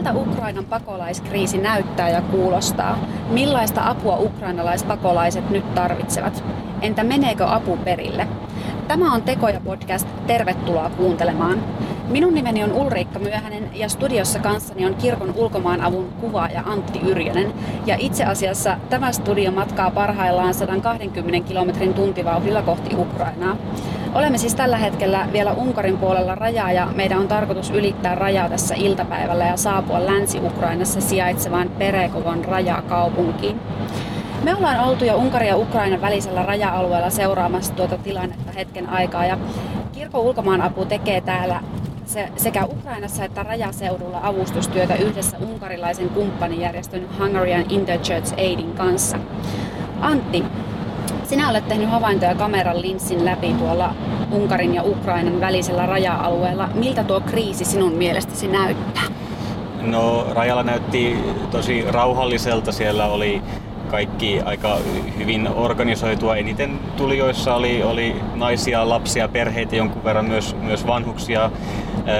Miltä Ukrainan pakolaiskriisi näyttää ja kuulostaa? Millaista apua ukrainalaispakolaiset nyt tarvitsevat? Entä meneekö apu perille? Tämä on Tekoja podcast. Tervetuloa kuuntelemaan. Minun nimeni on Ulriikka Myöhänen ja studiossa kanssani on kirkon ulkomaanavun kuvaaja Antti Yrjönen. Ja itse asiassa tämä studio matkaa parhaillaan 120 kilometrin tuntivauhdilla kohti Ukrainaa. Olemme siis tällä hetkellä vielä Unkarin puolella rajaa ja meidän on tarkoitus ylittää rajaa tässä iltapäivällä ja saapua Länsi-Ukrainassa sijaitsevaan Perekovon rajakaupunkiin. Me ollaan oltu jo Unkarin ja Ukrainan välisellä raja-alueella seuraamassa tuota tilannetta hetken aikaa ja kirkon ulkomaanapu tekee täällä sekä Ukrainassa että rajaseudulla avustustyötä yhdessä unkarilaisen kumppanijärjestön Hungarian Interchurch Aidin kanssa. Antti, sinä olet tehnyt havaintoja kameran linssin läpi tuolla Unkarin ja Ukrainan välisellä raja-alueella. Miltä tuo kriisi sinun mielestäsi näyttää? No rajalla näytti tosi rauhalliselta. Siellä oli kaikki aika hyvin organisoitua. Eniten tulijoissa oli, oli naisia, lapsia, perheitä, jonkun verran myös, myös vanhuksia.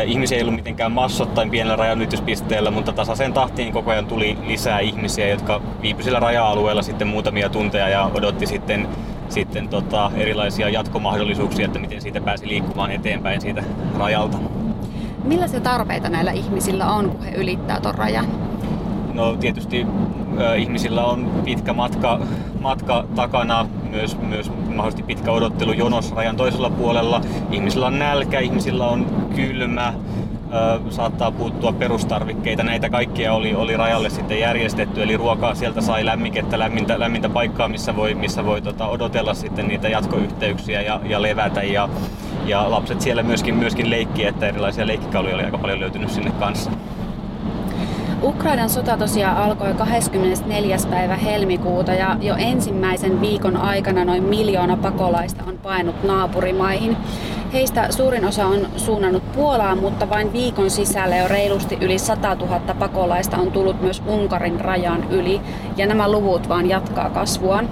Ihmisiä ei ollut mitenkään massottain pienellä rajanylityspisteellä, mutta tasaiseen tahtiin koko ajan tuli lisää ihmisiä, jotka viipyisillä raja-alueella sitten muutamia tunteja ja odotti sitten sitten tota, erilaisia jatkomahdollisuuksia, että miten siitä pääsi liikkumaan eteenpäin siitä rajalta. Millaisia tarpeita näillä ihmisillä on, kun he ylittää tuon rajan? No tietysti ihmisillä on pitkä matka, matka takana, myös, myös mahdollisesti pitkä odottelu jonos rajan toisella puolella. Ihmisillä on nälkä, ihmisillä on kylmä, saattaa puuttua perustarvikkeita. Näitä kaikkia oli, oli rajalle sitten järjestetty, eli ruokaa sieltä sai lämmikettä, lämmintä, lämmintä paikkaa, missä voi, missä voi tota, odotella sitten niitä jatkoyhteyksiä ja, ja levätä. Ja, ja lapset siellä myöskin, myöskin leikki, että erilaisia leikkikaluja oli aika paljon löytynyt sinne kanssa. Ukrainan sota tosiaan alkoi 24. päivä helmikuuta ja jo ensimmäisen viikon aikana noin miljoona pakolaista on painut naapurimaihin. Heistä suurin osa on suunnannut Puolaan, mutta vain viikon sisällä jo reilusti yli 100 000 pakolaista on tullut myös Unkarin rajan yli ja nämä luvut vaan jatkaa kasvuaan.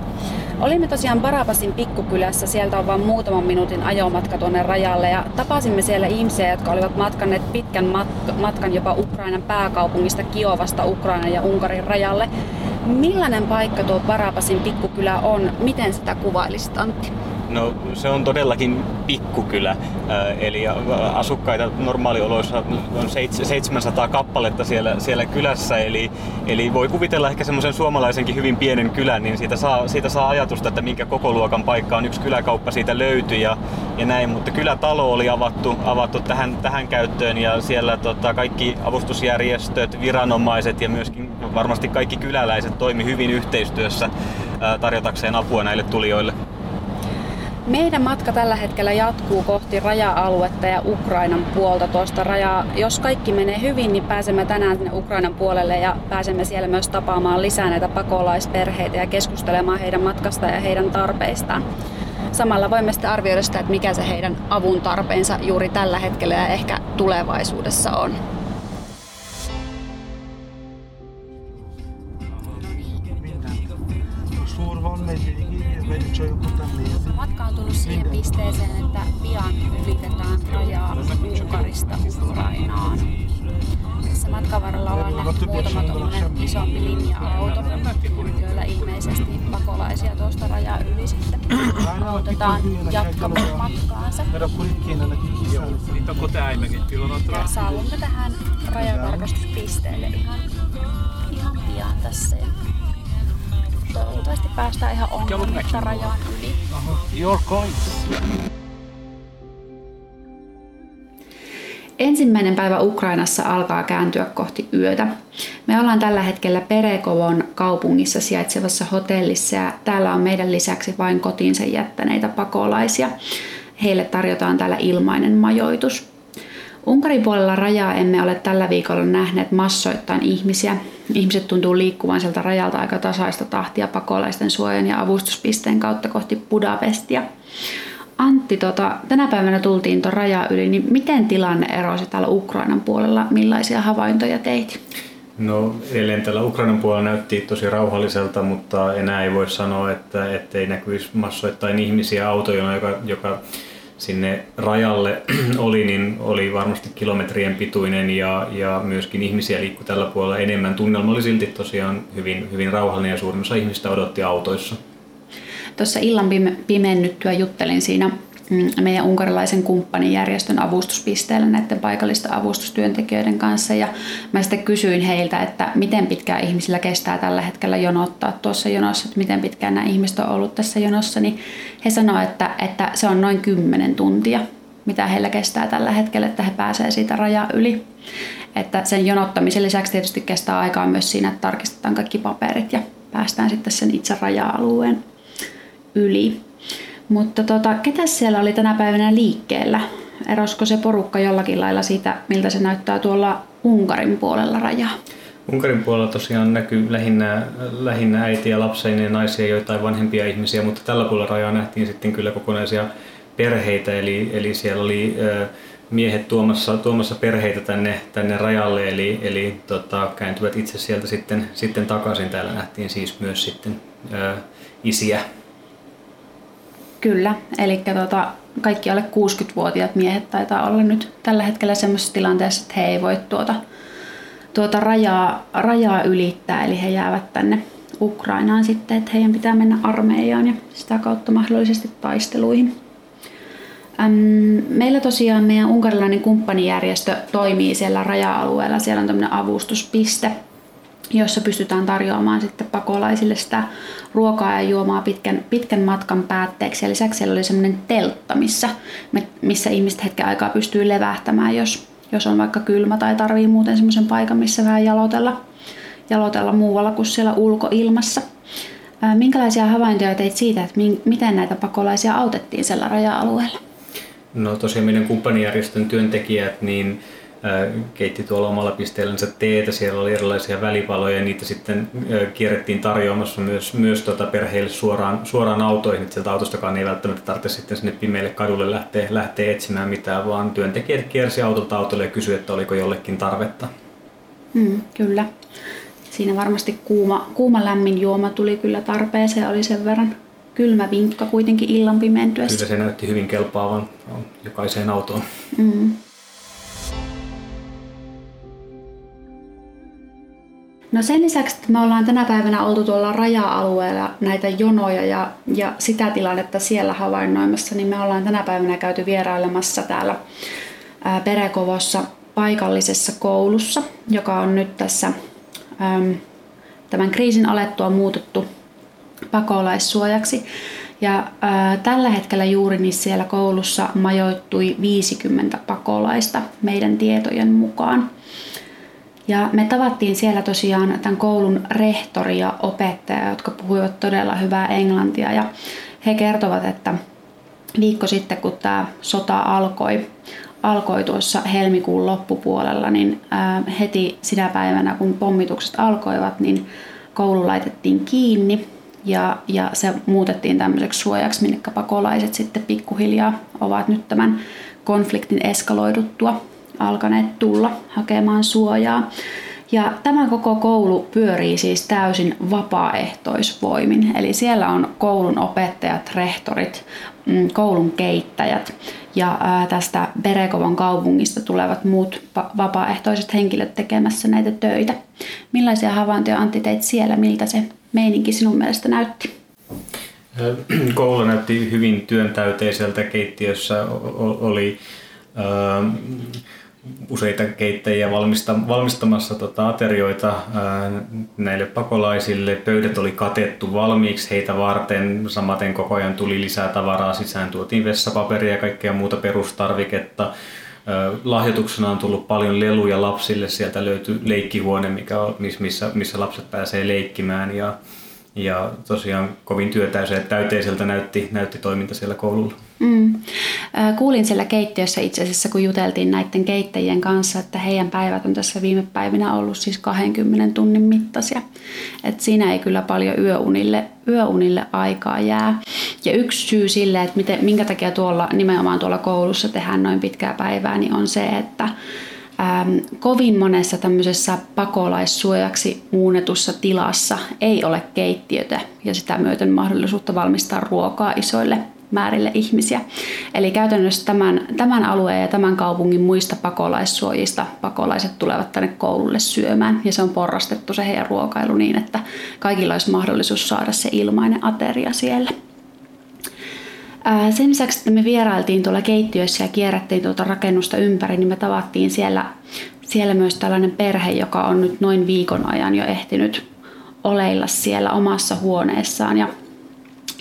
Olimme tosiaan Barabasin pikkukylässä, sieltä on vain muutaman minuutin ajomatka tuonne rajalle ja tapasimme siellä ihmisiä, jotka olivat matkanneet pitkän matkan jopa Ukrainan pääkaupungista Kiovasta Ukrainan ja Unkarin rajalle. Millainen paikka tuo Barabasin pikkukylä on? Miten sitä kuvailisit Antti? No se on todellakin pikkukylä, eli asukkaita normaalioloissa on 700 kappaletta siellä, siellä kylässä, eli, eli voi kuvitella ehkä semmoisen suomalaisenkin hyvin pienen kylän, niin siitä saa, siitä saa ajatusta, että minkä koko luokan paikka on. Yksi kyläkauppa siitä löytyi ja, ja näin, mutta kylätalo oli avattu, avattu tähän, tähän käyttöön ja siellä tota, kaikki avustusjärjestöt, viranomaiset ja myöskin varmasti kaikki kyläläiset toimi hyvin yhteistyössä tarjotakseen apua näille tulijoille. Meidän matka tällä hetkellä jatkuu kohti raja-aluetta ja Ukrainan puolta tuosta rajaa. Jos kaikki menee hyvin, niin pääsemme tänään sinne Ukrainan puolelle ja pääsemme siellä myös tapaamaan lisää näitä pakolaisperheitä ja keskustelemaan heidän matkasta ja heidän tarpeistaan. Samalla voimme sitten arvioida sitä, että mikä se heidän avun tarpeensa juuri tällä hetkellä ja ehkä tulevaisuudessa on. Isompi linja-auto, joilla ilmeisesti pakolaisia tuosta rajaa yli sitten autetaan jatkamaan matkaansa. Ja saavumme tähän rajatarkastuspisteelle ihan, ihan pian tässä. Toivottavasti päästään ihan ongelmitta rajan yli. Your coins. Ensimmäinen päivä Ukrainassa alkaa kääntyä kohti yötä. Me ollaan tällä hetkellä Perekovon kaupungissa sijaitsevassa hotellissa ja täällä on meidän lisäksi vain kotiinsa jättäneitä pakolaisia. Heille tarjotaan täällä ilmainen majoitus. Unkarin puolella rajaa emme ole tällä viikolla nähneet massoittain ihmisiä. Ihmiset tuntuu liikkuvan sieltä rajalta aika tasaista tahtia pakolaisten suojan ja avustuspisteen kautta kohti Budapestia. Antti, tota, tänä päivänä tultiin tuon raja yli, niin miten tilanne erosi täällä Ukrainan puolella? Millaisia havaintoja teit? No edelleen tällä Ukrainan puolella näytti tosi rauhalliselta, mutta enää ei voi sanoa, että ei näkyisi massoittain ihmisiä autojona, joka, joka sinne rajalle oli, niin oli varmasti kilometrien pituinen ja, ja myöskin ihmisiä liikkui tällä puolella enemmän. Tunnelma oli silti tosiaan hyvin, hyvin rauhallinen ja suurin osa ihmistä odotti autoissa. Tuossa illan pimennyttyä juttelin siinä mm, meidän unkarilaisen kumppanijärjestön avustuspisteellä näiden paikallisten avustustyöntekijöiden kanssa. Ja mä sitten kysyin heiltä, että miten pitkään ihmisillä kestää tällä hetkellä jonottaa tuossa jonossa, että miten pitkään nämä ihmiset on ollut tässä jonossa. Niin he sanoivat, että, että se on noin 10 tuntia, mitä heillä kestää tällä hetkellä, että he pääsevät siitä rajaa yli. Että sen jonottamisen lisäksi tietysti kestää aikaa myös siinä, että tarkistetaan kaikki paperit ja päästään sitten sen itse raja-alueen yli. Mutta tota, ketä siellä oli tänä päivänä liikkeellä? Erosko se porukka jollakin lailla siitä, miltä se näyttää tuolla Unkarin puolella rajaa? Unkarin puolella tosiaan näkyy lähinnä, lähinnä äitiä, lapseineen, naisia, joitain vanhempia ihmisiä, mutta tällä puolella rajaa nähtiin sitten kyllä kokonaisia perheitä, eli, eli siellä oli miehet tuomassa, tuomassa perheitä tänne, tänne rajalle, eli, eli tota, kääntyvät itse sieltä sitten, sitten takaisin. Täällä nähtiin siis myös sitten ää, isiä Kyllä, eli tota, kaikki alle 60-vuotiaat miehet taitaa olla nyt tällä hetkellä semmoisessa tilanteessa, että he ei voi tuota, tuota rajaa, rajaa ylittää, eli he jäävät tänne Ukrainaan sitten, että heidän pitää mennä armeijaan ja sitä kautta mahdollisesti taisteluihin. Meillä tosiaan meidän unkarilainen kumppanijärjestö toimii siellä raja-alueella. Siellä on tämmöinen avustuspiste, jossa pystytään tarjoamaan sitten pakolaisille sitä ruokaa ja juomaa pitkän, pitkän matkan päätteeksi. Ja lisäksi siellä oli semmoinen teltta, missä, missä ihmiset hetken aikaa pystyy levähtämään, jos, jos on vaikka kylmä tai tarvii muuten semmoisen paikan, missä vähän jalotella, jalotella muualla kuin siellä ulkoilmassa. Minkälaisia havaintoja teit siitä, että miten näitä pakolaisia autettiin siellä raja-alueella? No tosiaan meidän kumppanijärjestön työntekijät, niin keitti tuolla omalla pisteellänsä teetä, siellä oli erilaisia välipaloja ja niitä sitten kierrettiin tarjoamassa myös, myös tuota perheille suoraan, suoraan autoihin, että sieltä autostakaan ei välttämättä tarvitse sitten sinne pimeille kadulle lähteä, lähteä etsimään mitään, vaan työntekijät kiersi autolta autolle ja kysyi, että oliko jollekin tarvetta. Mm, kyllä. Siinä varmasti kuuma, kuuma lämmin juoma tuli kyllä tarpeeseen, oli sen verran kylmä vinkka kuitenkin illan pimentyessä. Kyllä se näytti hyvin kelpaavan jokaiseen autoon. Mm. No sen lisäksi, että me ollaan tänä päivänä oltu tuolla raja-alueella näitä jonoja ja, ja sitä tilannetta siellä havainnoimassa, niin me ollaan tänä päivänä käyty vierailemassa täällä Perekovossa paikallisessa koulussa, joka on nyt tässä äm, tämän kriisin alettua muutettu pakolaissuojaksi. Ja tällä hetkellä juuri niin siellä koulussa majoittui 50 pakolaista meidän tietojen mukaan. Ja me tavattiin siellä tosiaan tämän koulun rehtori ja opettaja, jotka puhuivat todella hyvää englantia. Ja he kertovat, että viikko sitten, kun tämä sota alkoi, alkoi tuossa helmikuun loppupuolella, niin heti sinä päivänä, kun pommitukset alkoivat, niin koulu laitettiin kiinni ja, ja se muutettiin tämmöiseksi suojaksi, minne pakolaiset sitten pikkuhiljaa ovat nyt tämän konfliktin eskaloiduttua alkaneet tulla hakemaan suojaa. Ja tämä koko koulu pyörii siis täysin vapaaehtoisvoimin. Eli siellä on koulun opettajat, rehtorit, mm, koulun keittäjät ja tästä Berekovan kaupungista tulevat muut vapaaehtoiset henkilöt tekemässä näitä töitä. Millaisia havaintoja Antti teit siellä? Miltä se meininki sinun mielestä näytti? Koulu näytti hyvin työntäyteiseltä. Keittiössä oli useita keittäjiä valmista, valmistamassa tota aterioita ää, näille pakolaisille. Pöydät oli katettu valmiiksi heitä varten. Samaten koko ajan tuli lisää tavaraa sisään. Tuotiin vessapaperia ja kaikkea muuta perustarviketta. Ää, lahjoituksena on tullut paljon leluja lapsille. Sieltä löytyy leikkihuone, mikä on, missä, missä lapset pääsee leikkimään. Ja, ja tosiaan kovin työtäyteiseltä näytti, näytti toiminta siellä koululla. Mm. Kuulin siellä keittiössä itse asiassa, kun juteltiin näiden keittäjien kanssa, että heidän päivät on tässä viime päivinä ollut siis 20 tunnin mittaisia. Et siinä ei kyllä paljon yöunille, yöunille aikaa jää. Ja yksi syy sille, että miten, minkä takia tuolla, nimenomaan tuolla koulussa tehdään noin pitkää päivää, niin on se, että ähm, kovin monessa tämmöisessä pakolaissuojaksi muunnetussa tilassa ei ole keittiötä ja sitä myöten mahdollisuutta valmistaa ruokaa isoille määrille ihmisiä. Eli käytännössä tämän, tämän alueen ja tämän kaupungin muista pakolaissuojista pakolaiset tulevat tänne koululle syömään ja se on porrastettu se heidän ruokailu niin, että kaikilla olisi mahdollisuus saada se ilmainen ateria siellä. Sen lisäksi, että me vierailtiin tuolla keittiössä ja kierrättiin tuota rakennusta ympäri, niin me tavattiin siellä, siellä myös tällainen perhe, joka on nyt noin viikon ajan jo ehtinyt oleilla siellä omassa huoneessaan. Ja,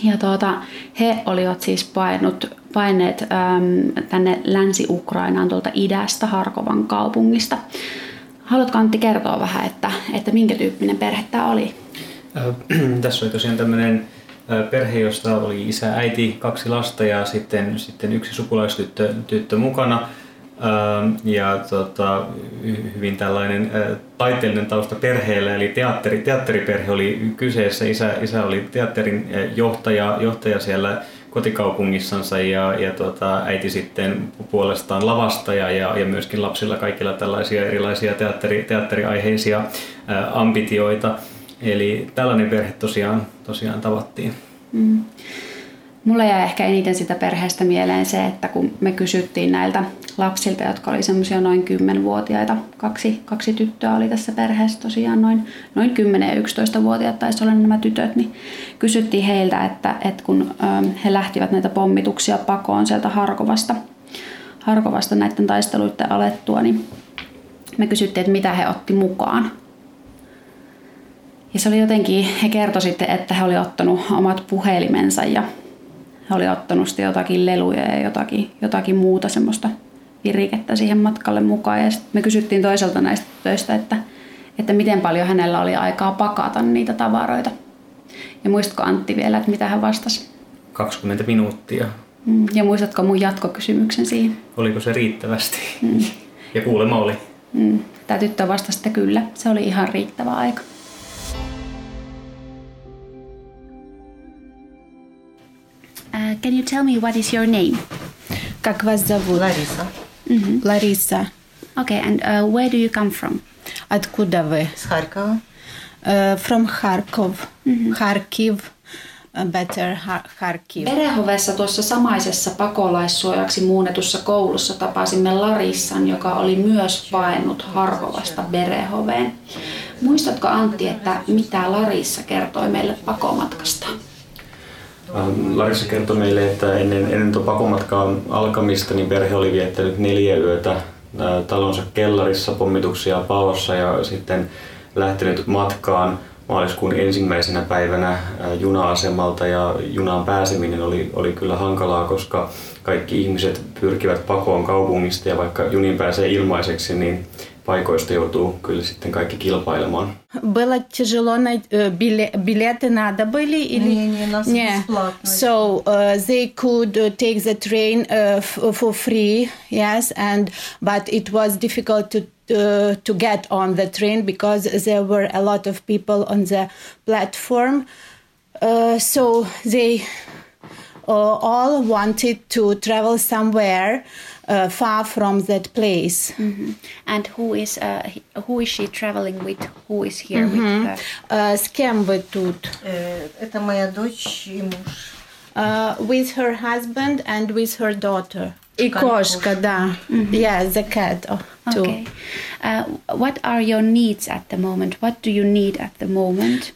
ja tuota, he olivat siis painut, paineet äm, tänne Länsi-Ukrainaan tuolta idästä Harkovan kaupungista. Haluatko Antti kertoa vähän, että, että minkä tyyppinen perhe tämä oli? Äh, tässä oli tosiaan tämmöinen perhe, josta oli isä, äiti, kaksi lasta ja sitten, sitten yksi sukulaistyttö tyttö mukana. Ja tota, hyvin tällainen taiteellinen tausta perheellä, eli teatteri, teatteriperhe oli kyseessä. Isä, isä oli teatterin johtaja, johtaja siellä kotikaupungissansa ja, ja tota, äiti sitten puolestaan lavastaja ja, ja myöskin lapsilla kaikilla tällaisia erilaisia teatteri, teatteriaiheisia ää, ambitioita. Eli tällainen perhe tosiaan, tosiaan tavattiin. Mm. Mulle jäi ehkä eniten sitä perheestä mieleen se, että kun me kysyttiin näiltä lapsilta, jotka oli semmoisia noin 10-vuotiaita, kaksi, kaksi tyttöä oli tässä perheessä tosiaan noin, noin 10 ja 11-vuotiaat taisi olla nämä tytöt, niin kysyttiin heiltä, että, että kun he lähtivät näitä pommituksia pakoon sieltä Harkovasta, Harkovasta näiden taisteluiden alettua, niin me kysyttiin, että mitä he otti mukaan. Ja se oli jotenkin, he kertoi sitten, että he oli ottanut omat puhelimensa ja he oli ottanut sitten jotakin leluja ja jotakin, jotakin muuta semmoista virikettä siihen matkalle mukaan. Ja sitten me kysyttiin toiselta näistä töistä, että, että miten paljon hänellä oli aikaa pakata niitä tavaroita. Ja muistatko Antti vielä, että mitä hän vastasi? 20 minuuttia. Mm, ja muistatko mun jatkokysymyksen siihen? Oliko se riittävästi? Mm. Ja kuulemma oli. Mm. Tämä tyttö vastasi, että kyllä, se oli ihan riittävä aika. Uh, can you tell me what is your name? Как вас зовут? Лариса. Mm-hmm. Лариса. Okay, and uh, where do you come from? Откуда вы? С Харькова. Uh, from Kharkov. Mm-hmm. Kharkiv. Uh, better Kharkiv. Berehovessa tuossa samaisessa pakolaissuojaksi muunnetussa koulussa tapasimme Larissan, joka oli myös paennut Harkovasta Berehoveen. Muistatko Antti, että mitä Larissa kertoi meille pakomatkasta? Ähm, Larissa kertoi meille, että ennen, ennen tuon pakomatkaa alkamista niin perhe oli viettänyt neljä yötä talonsa kellarissa pommituksia paossa ja sitten lähtenyt matkaan maaliskuun ensimmäisenä päivänä juna-asemalta ja junaan pääseminen oli, oli kyllä hankalaa, koska kaikki ihmiset pyrkivät pakoon kaupungista ja vaikka junin pääsee ilmaiseksi, niin paikoista joutuu kyllä sitten kaikki kilpailemaan. Было тяжело билеты надо были или не, не, нас не. So uh, they could take the train uh, for free, yes, and but it was difficult to uh, to get on the train because there were a lot of people on the platform. Uh, so they uh, all wanted to travel somewhere uh, far from that place. Mm-hmm. And who is uh, who is she traveling with? Who is here mm-hmm. with her? Uh, с кем вы тут? Это моя дочь и муж. Uh, with her husband and with her daughter. И кошка, да. Mm-hmm. Yeah, the cat oh, too. Okay. Uh, what are your needs at the moment? What do you need at the moment?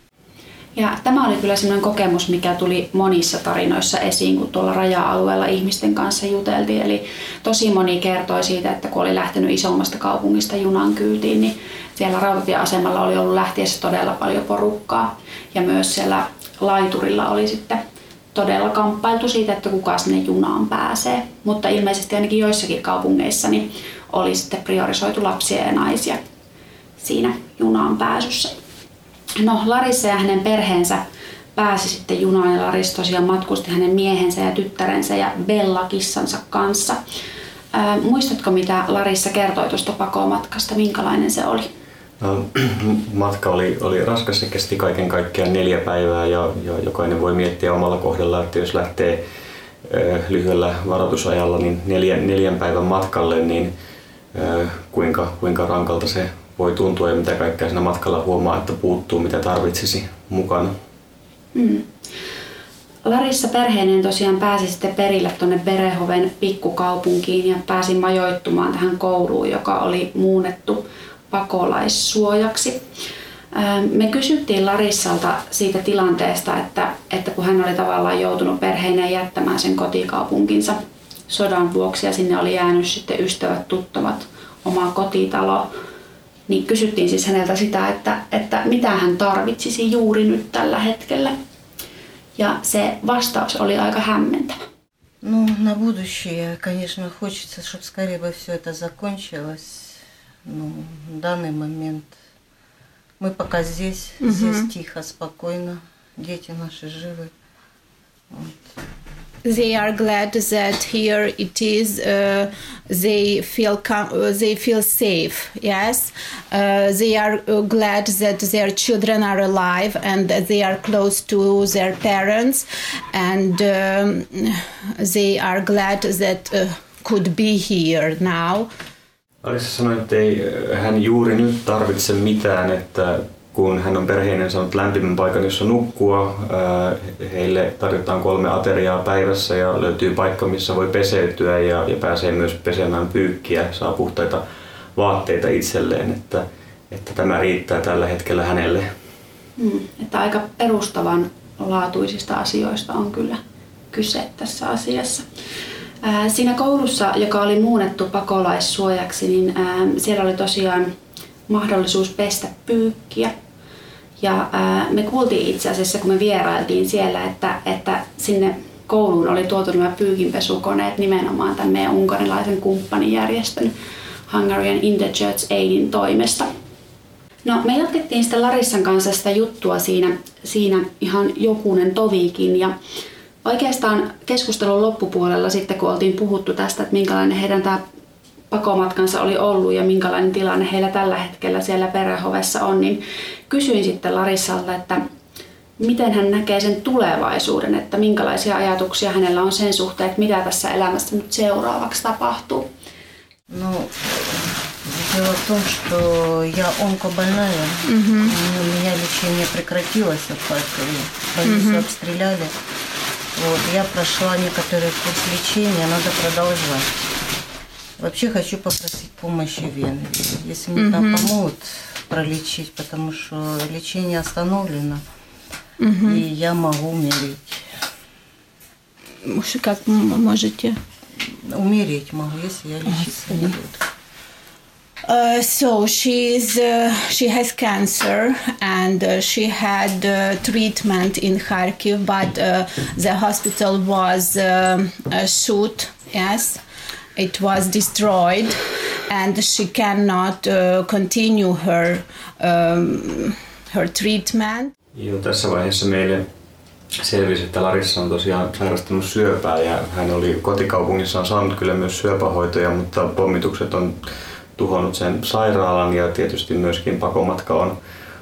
Ja tämä oli kyllä sellainen kokemus, mikä tuli monissa tarinoissa esiin, kun tuolla raja-alueella ihmisten kanssa juteltiin. Eli tosi moni kertoi siitä, että kun oli lähtenyt isommasta kaupungista junan kyytiin, niin siellä rautatieasemalla oli ollut lähtiessä todella paljon porukkaa. Ja myös siellä laiturilla oli sitten todella kamppailtu siitä, että kuka sinne junaan pääsee. Mutta ilmeisesti ainakin joissakin kaupungeissa niin oli sitten priorisoitu lapsia ja naisia siinä junaan pääsyssä. No Larissa ja hänen perheensä pääsi sitten junaan ja Laris tosiaan matkusti hänen miehensä ja tyttärensä ja Bella kissansa kanssa. Ää, muistatko mitä Larissa kertoi tuosta pakomatkasta, minkälainen se oli? No, matka oli, oli raskas, se kesti kaiken kaikkiaan neljä päivää ja, ja jokainen voi miettiä omalla kohdalla, että jos lähtee lyhyellä varoitusajalla niin neljän, neljän päivän matkalle, niin kuinka, kuinka rankalta se voi tuntua ja mitä kaikkea siinä matkalla huomaa, että puuttuu, mitä tarvitsisi mukana. Mm. Larissa perheineen tosiaan pääsi sitten perille tuonne Berehoven pikkukaupunkiin ja pääsi majoittumaan tähän kouluun, joka oli muunnettu pakolaissuojaksi. Me kysyttiin Larissalta siitä tilanteesta, että, että kun hän oli tavallaan joutunut perheineen jättämään sen kotikaupunkinsa sodan vuoksi ja sinne oli jäänyt sitten ystävät, tuttavat, oma kotitalo, niin kysyttiin siis häneltä sitä, että, että mitä hän tarvitsisi juuri nyt tällä hetkellä. Ja se vastaus oli aika hämmentävä. Ну, на будущее, конечно, хочется, чтобы скорее бы все это закончилось. Ну, в данный момент мы пока здесь, угу. здесь тихо, спокойно, дети наши живы. Вот. They are glad that here it is uh, they feel com- uh, they feel safe yes? Uh, they are uh, glad that their children are alive and that they are close to their parents and um, they are glad that uh, could be here now. Alissa sanoi, että ei hän juuri nyt tarvitse mitään, että kun hän on perheinen saanut lämpimän paikan, jossa nukkua. Heille tarjotaan kolme ateriaa päivässä ja löytyy paikka, missä voi peseytyä ja, ja pääsee myös pesemään pyykkiä, saa puhtaita vaatteita itselleen, että, että tämä riittää tällä hetkellä hänelle. Mm, että aika perustavan laatuisista asioista on kyllä kyse tässä asiassa. Siinä koulussa, joka oli muunnettu pakolaissuojaksi, niin siellä oli tosiaan mahdollisuus pestä pyykkiä. Ja ää, me kuultiin itse asiassa, kun me vierailtiin siellä, että, että sinne kouluun oli tuotu nämä pyykinpesukoneet nimenomaan tämän meidän unkarilaisen kumppanijärjestön Hungarian Interchurch Aidin toimesta. No, me jatkettiin sitten Larissan kanssa sitä juttua siinä, siinä ihan jokunen tovikin ja oikeastaan keskustelun loppupuolella sitten kun oltiin puhuttu tästä, että minkälainen heidän tämä pakomatkansa oli ollut ja minkälainen tilanne heillä tällä hetkellä siellä perhehovessa on, niin kysyin sitten Larissalta, että miten hän näkee sen tulevaisuuden, että minkälaisia ajatuksia hänellä on sen suhteen, että mitä tässä elämässä nyt seuraavaksi tapahtuu. No, дело в том, что я онкобольная. Угу. У меня лечение прекратилось в Харькове. Больницу угу. обстреляли. Вот, я прошла некоторый курс лечения, надо продолжать. Вообще хочу попросить помощи вен, если мне там помогут пролечить, потому что лечение остановлено, и я могу умереть. Как можете? Умереть могу, если я лечиться не буду. Uh, so she's uh, she has cancer and uh, she had uh, treatment in Kharkiv, but uh, the hospital was um, shot. Yes, it was destroyed and she cannot uh, continue her, um, her treatment. Jo tässä vaiheessa meille selvisi, että Larissa on tosiaan sairastunut syöpää ja hän oli kotikaupungissaan saanut kyllä myös syöpähoitoja, mutta pommitukset on tuhonnut sen sairaalan ja tietysti myöskin pakomatka on,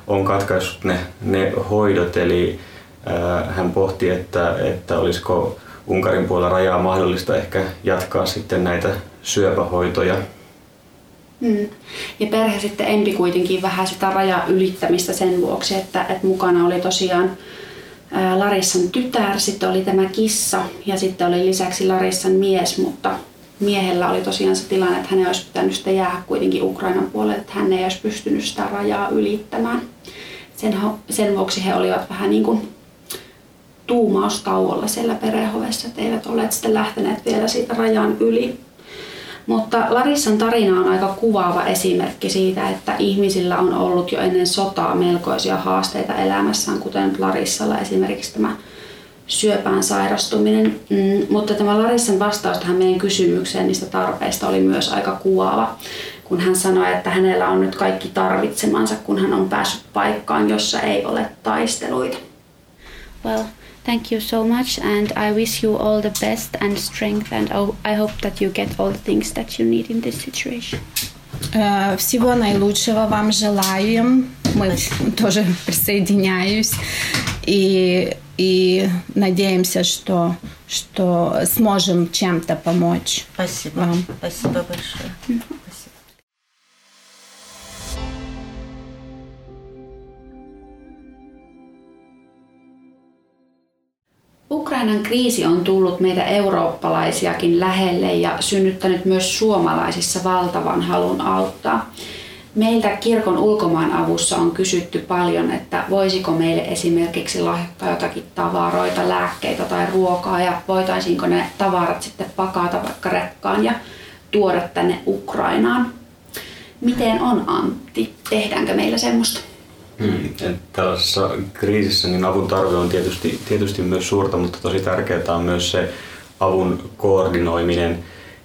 on katkaissut ne, ne hoidot. Eli ää, hän pohti, että, että olisiko Unkarin puolella rajaa mahdollista ehkä jatkaa sitten näitä syöpähoitoja. Mm. Ja perhe sitten empi kuitenkin vähän sitä rajaa ylittämistä sen vuoksi, että, että mukana oli tosiaan Larissan tytär, sitten oli tämä kissa ja sitten oli lisäksi Larissan mies, mutta miehellä oli tosiaan se tilanne, että hän olisi pitänyt sitä jäädä kuitenkin Ukrainan puolelle, että hän ei olisi pystynyt sitä rajaa ylittämään. Sen, sen vuoksi he olivat vähän niin kuin tuumaustauolla siellä perhehovessa, että eivät ole sitten lähteneet vielä siitä rajan yli. Mutta Larissan tarina on aika kuvaava esimerkki siitä, että ihmisillä on ollut jo ennen sotaa melkoisia haasteita elämässään, kuten Larissalla esimerkiksi tämä syöpään sairastuminen. Mm, mutta tämä Larissan vastaus tähän meidän kysymykseen niistä tarpeista oli myös aika kuvaava, kun hän sanoi, että hänellä on nyt kaikki tarvitsemansa, kun hän on päässyt paikkaan, jossa ei ole taisteluita. Well, Thank you so much, and I wish you all the best and strength, and I hope that you get all the things that you need in this situation. Э, всего наилучшего вам желаем. Мы тоже присоединяюсь. И, и надеемся, что, что сможем чем-то помочь Спасибо. вам. Спасибо большое. Ukrainan kriisi on tullut meitä eurooppalaisiakin lähelle ja synnyttänyt myös suomalaisissa valtavan halun auttaa. Meiltä kirkon ulkomaan avussa on kysytty paljon, että voisiko meille esimerkiksi lahjoittaa jotakin tavaroita, lääkkeitä tai ruokaa ja voitaisiinko ne tavarat sitten pakata vaikka rekkaan ja tuoda tänne Ukrainaan. Miten on Antti? Tehdäänkö meillä semmoista? Hmm. Tällaisessa kriisissä niin avun tarve on tietysti, tietysti myös suurta, mutta tosi tärkeää on myös se avun koordinoiminen.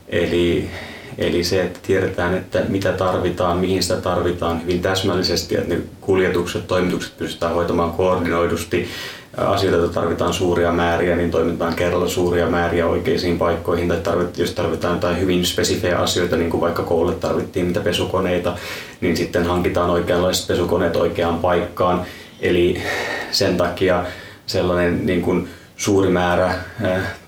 Eli, eli se, että tiedetään, että mitä tarvitaan, mihin sitä tarvitaan hyvin täsmällisesti, että ne kuljetukset, toimitukset pystytään hoitamaan koordinoidusti asioita, joita tarvitaan suuria määriä, niin toimitaan kerralla suuria määriä oikeisiin paikkoihin. Tai tarvit, jos tarvitaan jotain hyvin spesifejä asioita, niin kuin vaikka koululle tarvittiin mitä pesukoneita, niin sitten hankitaan oikeanlaiset pesukoneet oikeaan paikkaan. Eli sen takia sellainen niin kuin suuri määrä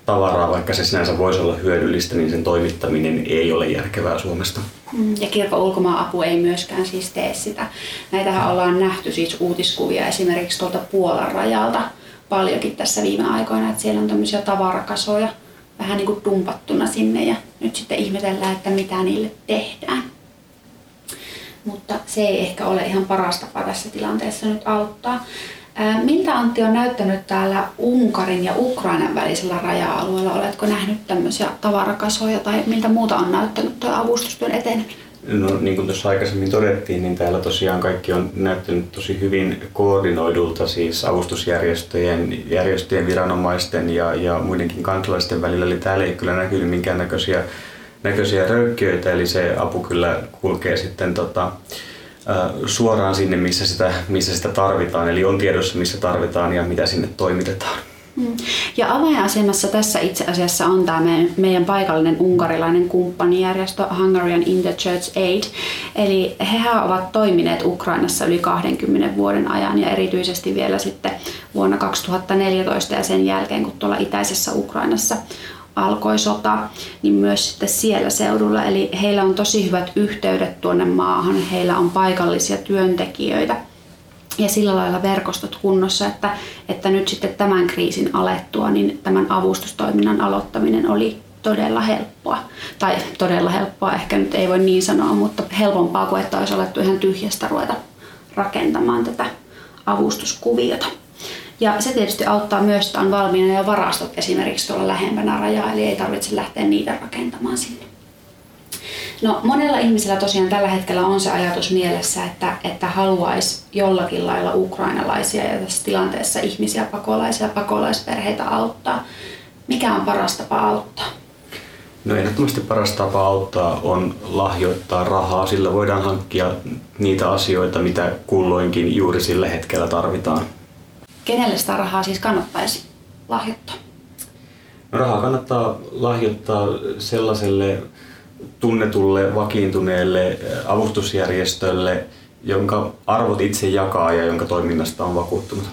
tavaraa, vaikka se sinänsä voisi olla hyödyllistä, niin sen toimittaminen ei ole järkevää Suomesta. Mm, ja kirkon ulkomaan-apu ei myöskään siis tee sitä. Näitähän ollaan nähty siis uutiskuvia esimerkiksi tuolta Puolan rajalta paljonkin tässä viime aikoina, että siellä on tämmöisiä tavarakasoja vähän niin kuin dumpattuna sinne ja nyt sitten ihmetellään, että mitä niille tehdään. Mutta se ei ehkä ole ihan paras tapa tässä tilanteessa nyt auttaa. Miltä Antti on näyttänyt täällä Unkarin ja Ukrainan välisellä raja-alueella? Oletko nähnyt tämmöisiä tavarakasoja tai miltä muuta on näyttänyt tuo avustustyön eteneminen? No niin kuin tuossa aikaisemmin todettiin, niin täällä tosiaan kaikki on näyttänyt tosi hyvin koordinoidulta siis avustusjärjestöjen, järjestöjen, viranomaisten ja, ja muidenkin kansalaisten välillä. Eli täällä ei kyllä näkynyt minkäännäköisiä näköisiä röykkiöitä, eli se apu kyllä kulkee sitten tota, suoraan sinne, missä sitä, missä sitä tarvitaan. Eli on tiedossa, missä tarvitaan ja mitä sinne toimitetaan. Mm. Ja avainasemassa tässä itse asiassa on tämä meidän, meidän paikallinen unkarilainen kumppanijärjestö Hungarian Interchurch Aid. Eli he ovat toimineet Ukrainassa yli 20 vuoden ajan ja erityisesti vielä sitten vuonna 2014 ja sen jälkeen, kun tuolla itäisessä Ukrainassa alkoi sota, niin myös sitten siellä seudulla. Eli heillä on tosi hyvät yhteydet tuonne maahan, heillä on paikallisia työntekijöitä ja sillä lailla verkostot kunnossa, että, että nyt sitten tämän kriisin alettua, niin tämän avustustoiminnan aloittaminen oli todella helppoa. Tai todella helppoa, ehkä nyt ei voi niin sanoa, mutta helpompaa kuin että olisi alettu ihan tyhjästä ruveta rakentamaan tätä avustuskuviota. Ja se tietysti auttaa myös, että on valmiina jo varastot esimerkiksi tuolla lähempänä rajaa, eli ei tarvitse lähteä niitä rakentamaan sinne. No monella ihmisellä tosiaan tällä hetkellä on se ajatus mielessä, että, että haluaisi jollakin lailla ukrainalaisia ja tässä tilanteessa ihmisiä, pakolaisia, pakolaisperheitä auttaa. Mikä on paras tapa auttaa? No ehdottomasti paras tapa auttaa on lahjoittaa rahaa, sillä voidaan hankkia niitä asioita, mitä kulloinkin juuri sillä hetkellä tarvitaan. Kenelle sitä rahaa siis kannattaisi lahjoittaa? No, rahaa kannattaa lahjoittaa sellaiselle tunnetulle, vakiintuneelle avustusjärjestölle, jonka arvot itse jakaa ja jonka toiminnasta on vakuuttunut.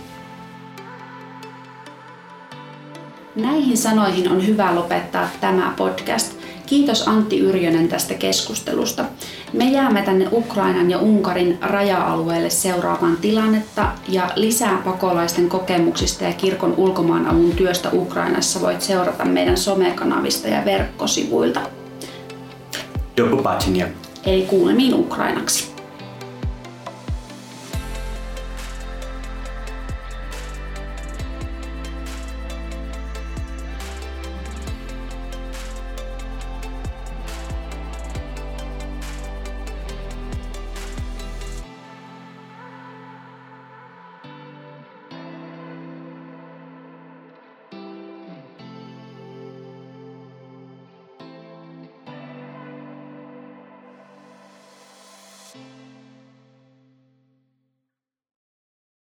Näihin sanoihin on hyvä lopettaa tämä podcast. Kiitos Antti Yrjönen tästä keskustelusta. Me jäämme tänne Ukrainan ja Unkarin raja-alueelle seuraamaan tilannetta ja lisää pakolaisten kokemuksista ja kirkon ulkomaanavun työstä Ukrainassa voit seurata meidän somekanavista ja verkkosivuilta. Do побачення. Eli kuulemiin ukrainaksi.